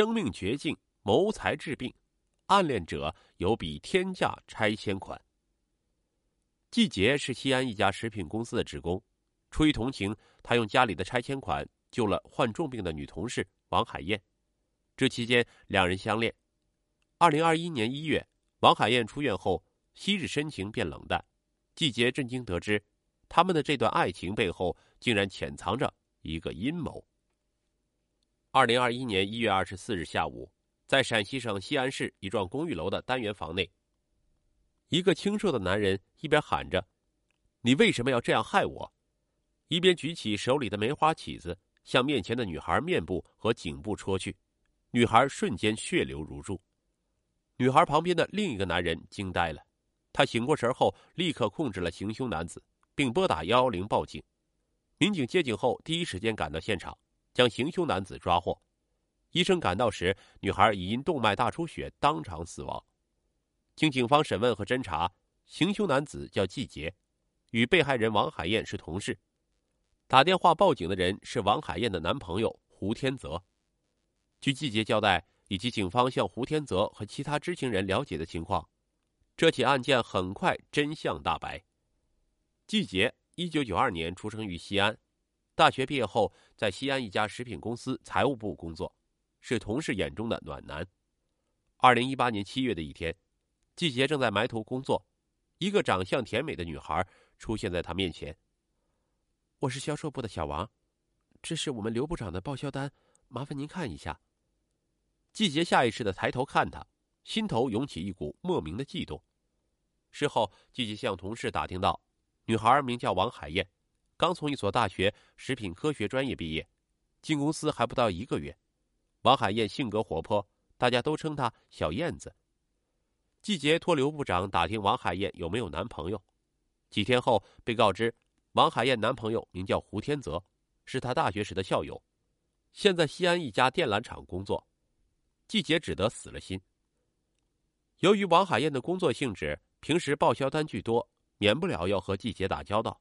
生命绝境，谋财治病，暗恋者有笔天价拆迁款。季杰是西安一家食品公司的职工，出于同情，他用家里的拆迁款救了患重病的女同事王海燕。这期间，两人相恋。二零二一年一月，王海燕出院后，昔日深情变冷淡。季杰震惊得知，他们的这段爱情背后竟然潜藏着一个阴谋。二零二一年一月二十四日下午，在陕西省西安市一幢公寓楼的单元房内，一个清瘦的男人一边喊着：“你为什么要这样害我？”一边举起手里的梅花起子，向面前的女孩面部和颈部戳去。女孩瞬间血流如注。女孩旁边的另一个男人惊呆了。他醒过神后，立刻控制了行凶男子，并拨打幺幺零报警。民警接警后，第一时间赶到现场，将行凶男子抓获。医生赶到时，女孩已因动脉大出血当场死亡。经警方审问和侦查，行凶男子叫季杰，与被害人王海燕是同事。打电话报警的人是王海燕的男朋友胡天泽。据季杰交代，以及警方向胡天泽和其他知情人了解的情况。这起案件很快真相大白。季杰，一九九二年出生于西安，大学毕业后在西安一家食品公司财务部工作，是同事眼中的暖男。二零一八年七月的一天，季杰正在埋头工作，一个长相甜美的女孩出现在他面前。我是销售部的小王，这是我们刘部长的报销单，麻烦您看一下。季杰下意识的抬头看她，心头涌起一股莫名的悸动。事后，季杰向同事打听到，女孩名叫王海燕，刚从一所大学食品科学专业毕业，进公司还不到一个月。王海燕性格活泼，大家都称她小燕子。季杰托刘部长打听王海燕有没有男朋友，几天后被告知，王海燕男朋友名叫胡天泽，是他大学时的校友，现在西安一家电缆厂工作。季杰只得死了心。由于王海燕的工作性质，平时报销单据多，免不了要和季杰打交道，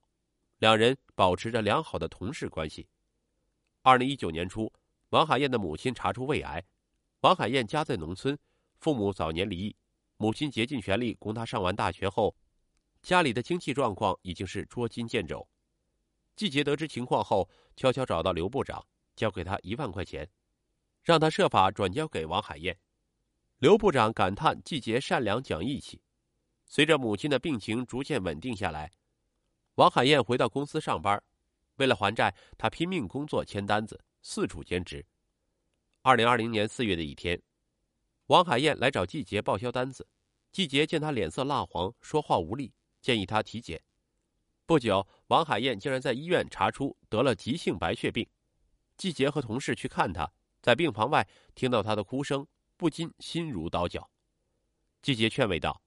两人保持着良好的同事关系。二零一九年初，王海燕的母亲查出胃癌，王海燕家在农村，父母早年离异，母亲竭尽全力供她上完大学后，家里的经济状况已经是捉襟见肘。季杰得知情况后，悄悄找到刘部长，交给他一万块钱，让他设法转交给王海燕。刘部长感叹季杰善良讲义气。随着母亲的病情逐渐稳定下来，王海燕回到公司上班。为了还债，她拼命工作签单子，四处兼职。二零二零年四月的一天，王海燕来找季杰报销单子。季杰见她脸色蜡黄，说话无力，建议她体检。不久，王海燕竟然在医院查出得了急性白血病。季杰和同事去看她，在病房外听到她的哭声，不禁心如刀绞。季杰劝慰道。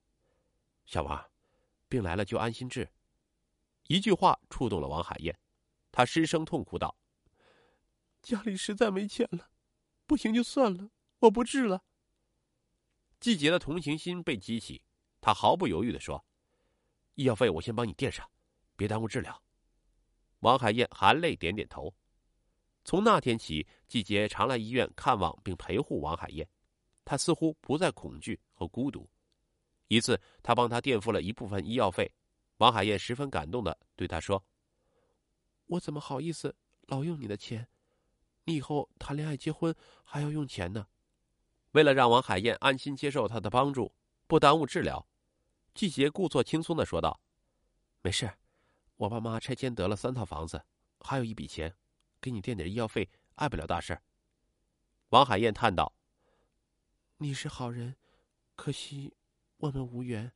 小王，病来了就安心治。一句话触动了王海燕，她失声痛哭道：“家里实在没钱了，不行就算了，我不治了。”季杰的同情心被激起，他毫不犹豫的说：“医药费我先帮你垫上，别耽误治疗。”王海燕含泪点点头。从那天起，季杰常来医院看望并陪护王海燕，他似乎不再恐惧和孤独。一次，他帮他垫付了一部分医药费，王海燕十分感动的对他说：“我怎么好意思老用你的钱？你以后谈恋爱、结婚还要用钱呢。”为了让王海燕安心接受他的帮助，不耽误治疗，季杰故作轻松的说道：“没事，我爸妈拆迁得了三套房子，还有一笔钱，给你垫点医药费，碍不了大事。”王海燕叹道：“你是好人，可惜……”我们无缘。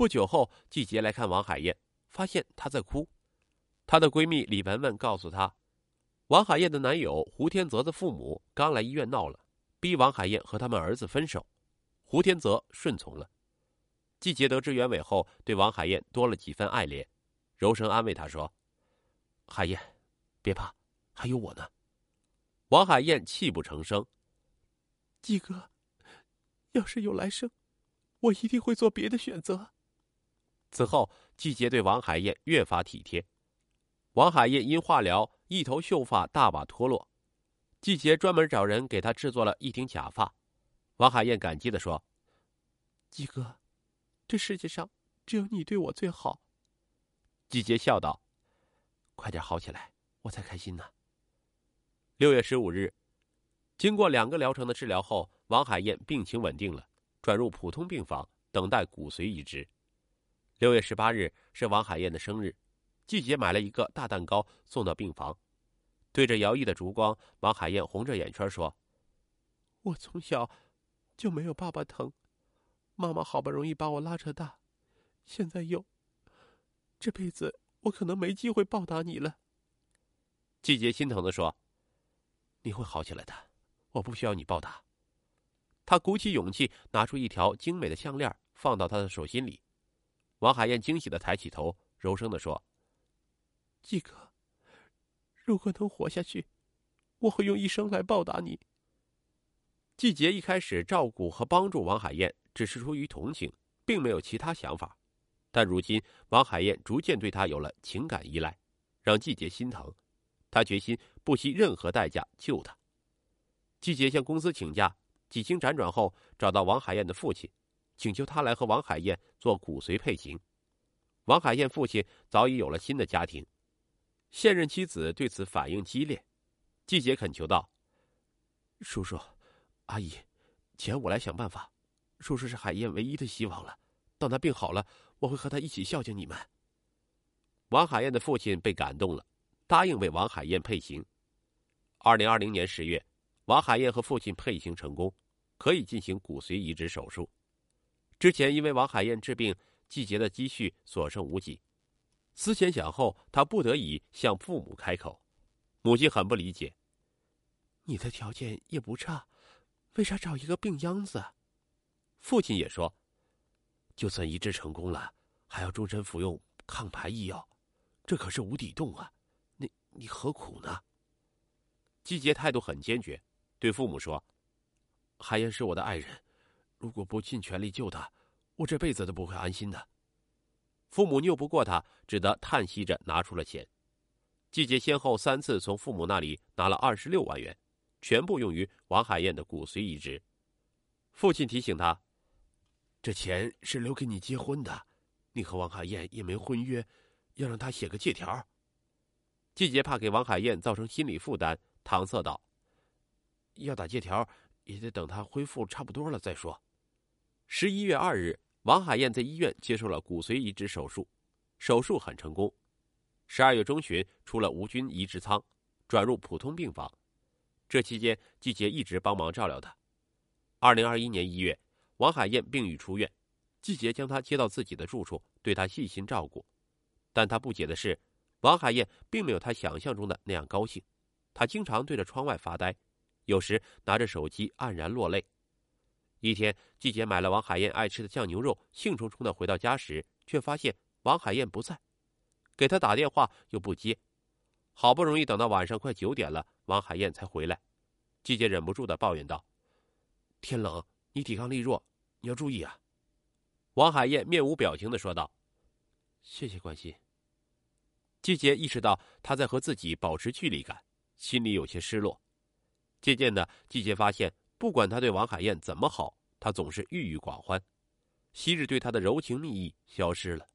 不久后，季杰来看王海燕，发现她在哭。她的闺蜜李文文告诉她，王海燕的男友胡天泽的父母刚来医院闹了，逼王海燕和他们儿子分手。胡天泽顺从了。季杰得知原委后，对王海燕多了几分爱怜，柔声安慰她说：“海燕，别怕，还有我呢。”王海燕泣不成声：“季哥，要是有来生。”我一定会做别的选择。此后，季杰对王海燕越发体贴。王海燕因化疗，一头秀发大把脱落。季杰专门找人给她制作了一顶假发。王海燕感激的说：“季哥，这世界上只有你对我最好。”季杰笑道：“快点好起来，我才开心呢。”六月十五日，经过两个疗程的治疗后，王海燕病情稳定了，转入普通病房等待骨髓移植。六月十八日是王海燕的生日，季杰买了一个大蛋糕送到病房，对着摇曳的烛光，王海燕红着眼圈说：“我从小就没有爸爸疼，妈妈好不容易把我拉扯大，现在又……这辈子我可能没机会报答你了。”季杰心疼的说：“你会好起来的，我不需要你报答。”他鼓起勇气拿出一条精美的项链，放到他的手心里。王海燕惊喜的抬起头，柔声的说：“季哥，如果能活下去，我会用一生来报答你。”季杰一开始照顾和帮助王海燕，只是出于同情，并没有其他想法。但如今，王海燕逐渐对他有了情感依赖，让季杰心疼。他决心不惜任何代价救他。季杰向公司请假，几经辗转后，找到王海燕的父亲。请求他来和王海燕做骨髓配型。王海燕父亲早已有了新的家庭，现任妻子对此反应激烈。季杰恳求道：“叔叔，阿姨，钱我来想办法。叔叔是海燕唯一的希望了。等他病好了，我会和他一起孝敬你们。”王海燕的父亲被感动了，答应为王海燕配型。二零二零年十月，王海燕和父亲配型成功，可以进行骨髓移植手术。之前因为王海燕治病，季节的积蓄所剩无几，思前想后，他不得已向父母开口。母亲很不理解：“你的条件也不差，为啥找一个病秧子？”父亲也说：“就算移植成功了，还要终身服用抗排异药，这可是无底洞啊！你你何苦呢？”季节态度很坚决，对父母说：“海燕是我的爱人。”如果不尽全力救他，我这辈子都不会安心的。父母拗不过他，只得叹息着拿出了钱。季杰先后三次从父母那里拿了二十六万元，全部用于王海燕的骨髓移植。父亲提醒他：“这钱是留给你结婚的，你和王海燕也没婚约，要让他写个借条。”季杰怕给王海燕造成心理负担，搪塞道：“要打借条，也得等他恢复差不多了再说。”十一月二日，王海燕在医院接受了骨髓移植手术，手术很成功。十二月中旬出了无菌移植舱，转入普通病房。这期间，季杰一直帮忙照料他。二零二一年一月，王海燕病愈出院，季杰将她接到自己的住处，对她细心照顾。但他不解的是，王海燕并没有他想象中的那样高兴。她经常对着窗外发呆，有时拿着手机黯然落泪。一天，季姐买了王海燕爱吃的酱牛肉，兴冲冲的回到家时，却发现王海燕不在，给她打电话又不接，好不容易等到晚上快九点了，王海燕才回来。季姐忍不住的抱怨道：“天冷，你抵抗力弱，你要注意啊。”王海燕面无表情的说道：“谢谢关心。”季姐意识到他在和自己保持距离感，心里有些失落。渐渐的，季姐发现。不管他对王海燕怎么好，他总是郁郁寡欢。昔日对他的柔情蜜意消失了，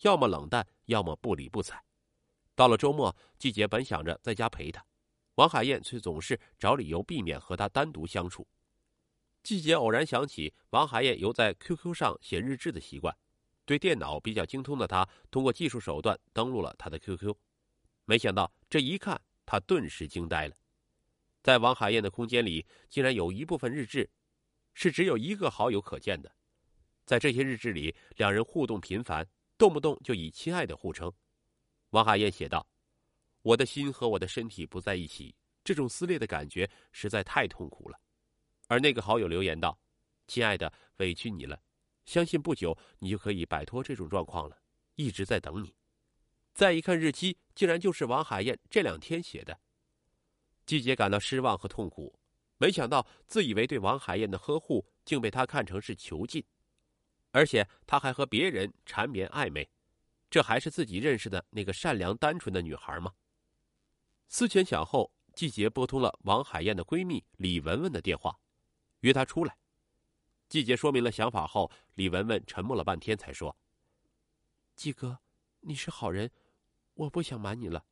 要么冷淡，要么不理不睬。到了周末，季节本想着在家陪他，王海燕却总是找理由避免和他单独相处。季节偶然想起王海燕有在 QQ 上写日志的习惯，对电脑比较精通的他，通过技术手段登录了他的 QQ。没想到这一看，他顿时惊呆了。在王海燕的空间里，竟然有一部分日志，是只有一个好友可见的。在这些日志里，两人互动频繁，动不动就以“亲爱的”互称。王海燕写道：“我的心和我的身体不在一起，这种撕裂的感觉实在太痛苦了。”而那个好友留言道：“亲爱的，委屈你了，相信不久你就可以摆脱这种状况了，一直在等你。”再一看日期，竟然就是王海燕这两天写的。季杰感到失望和痛苦，没想到自以为对王海燕的呵护，竟被他看成是囚禁，而且他还和别人缠绵暧昧，这还是自己认识的那个善良单纯的女孩吗？思前想后，季杰拨通了王海燕的闺蜜李文文的电话，约她出来。季杰说明了想法后，李文文沉默了半天，才说：“季哥，你是好人，我不想瞒你了。